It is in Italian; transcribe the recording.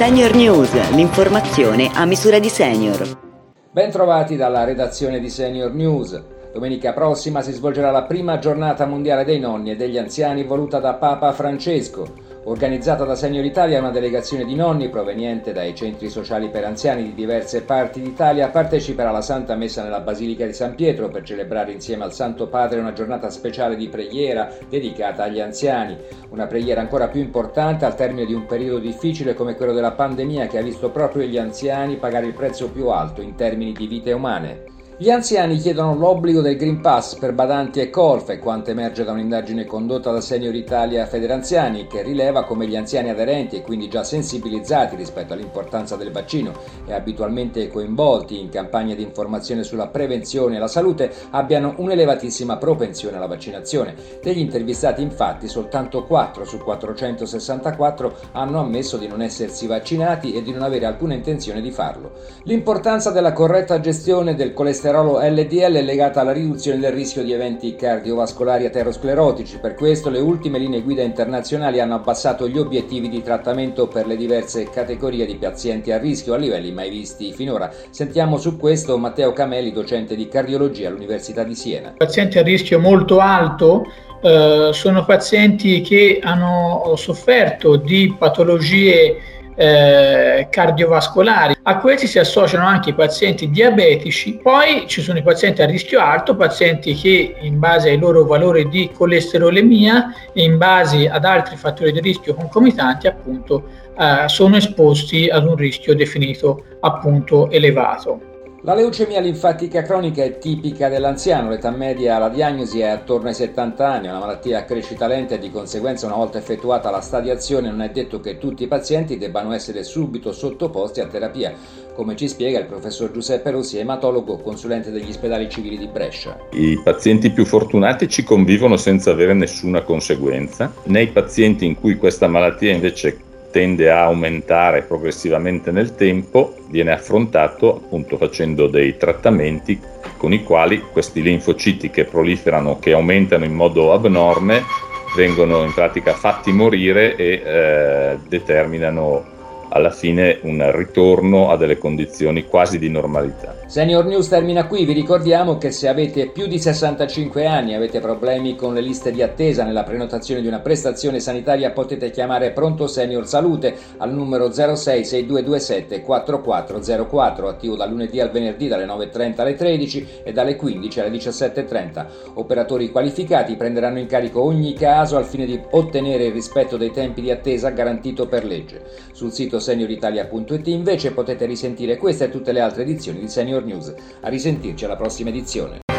Senior News, l'informazione a misura di senior. Bentrovati dalla redazione di Senior News. Domenica prossima si svolgerà la prima giornata mondiale dei nonni e degli anziani voluta da Papa Francesco. Organizzata da Senior Italia, una delegazione di nonni proveniente dai centri sociali per anziani di diverse parti d'Italia parteciperà alla Santa Messa nella Basilica di San Pietro per celebrare insieme al Santo Padre una giornata speciale di preghiera dedicata agli anziani. Una preghiera ancora più importante al termine di un periodo difficile come quello della pandemia che ha visto proprio gli anziani pagare il prezzo più alto in termini di vite umane. Gli anziani chiedono l'obbligo del Green Pass per badanti e colfe, quanto emerge da un'indagine condotta da Senior Italia Federanziani, che rileva come gli anziani aderenti e quindi già sensibilizzati rispetto all'importanza del vaccino e abitualmente coinvolti in campagne di informazione sulla prevenzione e la salute abbiano un'elevatissima propensione alla vaccinazione. Degli intervistati infatti soltanto 4 su 464 hanno ammesso di non essersi vaccinati e di non avere alcuna intenzione di farlo. L'importanza della corretta gestione del colesterolo colesterolo LDL è legata alla riduzione del rischio di eventi cardiovascolari aterosclerotici. Per questo le ultime linee guida internazionali hanno abbassato gli obiettivi di trattamento per le diverse categorie di pazienti a rischio a livelli mai visti finora. Sentiamo su questo Matteo Cameli, docente di cardiologia all'Università di Siena. Pazienti a rischio molto alto eh, sono pazienti che hanno sofferto di patologie eh, cardiovascolari. A questi si associano anche i pazienti diabetici, poi ci sono i pazienti a rischio alto, pazienti che in base ai loro valori di colesterolemia e in base ad altri fattori di rischio concomitanti appunto eh, sono esposti ad un rischio definito appunto elevato. La leucemia linfatica cronica è tipica dell'anziano, l'età media alla diagnosi è attorno ai 70 anni, è una malattia a crescita lenta e di conseguenza una volta effettuata la stadiazione non è detto che tutti i pazienti debbano essere subito sottoposti a terapia, come ci spiega il professor Giuseppe Rossi, ematologo consulente degli ospedali civili di Brescia. I pazienti più fortunati ci convivono senza avere nessuna conseguenza, nei pazienti in cui questa malattia invece tende a aumentare progressivamente nel tempo, viene affrontato appunto facendo dei trattamenti con i quali questi linfociti che proliferano, che aumentano in modo abnorme, vengono in pratica fatti morire e eh, determinano alla fine un ritorno a delle condizioni quasi di normalità. Senior News termina qui, vi ricordiamo che se avete più di 65 anni e avete problemi con le liste di attesa nella prenotazione di una prestazione sanitaria potete chiamare Pronto Senior Salute al numero 066227 4404 attivo dal lunedì al venerdì dalle 9.30 alle 13 e dalle 15 alle 17.30. Operatori qualificati prenderanno in carico ogni caso al fine di ottenere il rispetto dei tempi di attesa garantito per legge. Sul sito senioritalia.it invece potete risentire questa e tutte le altre edizioni di Senior News. A risentirci alla prossima edizione.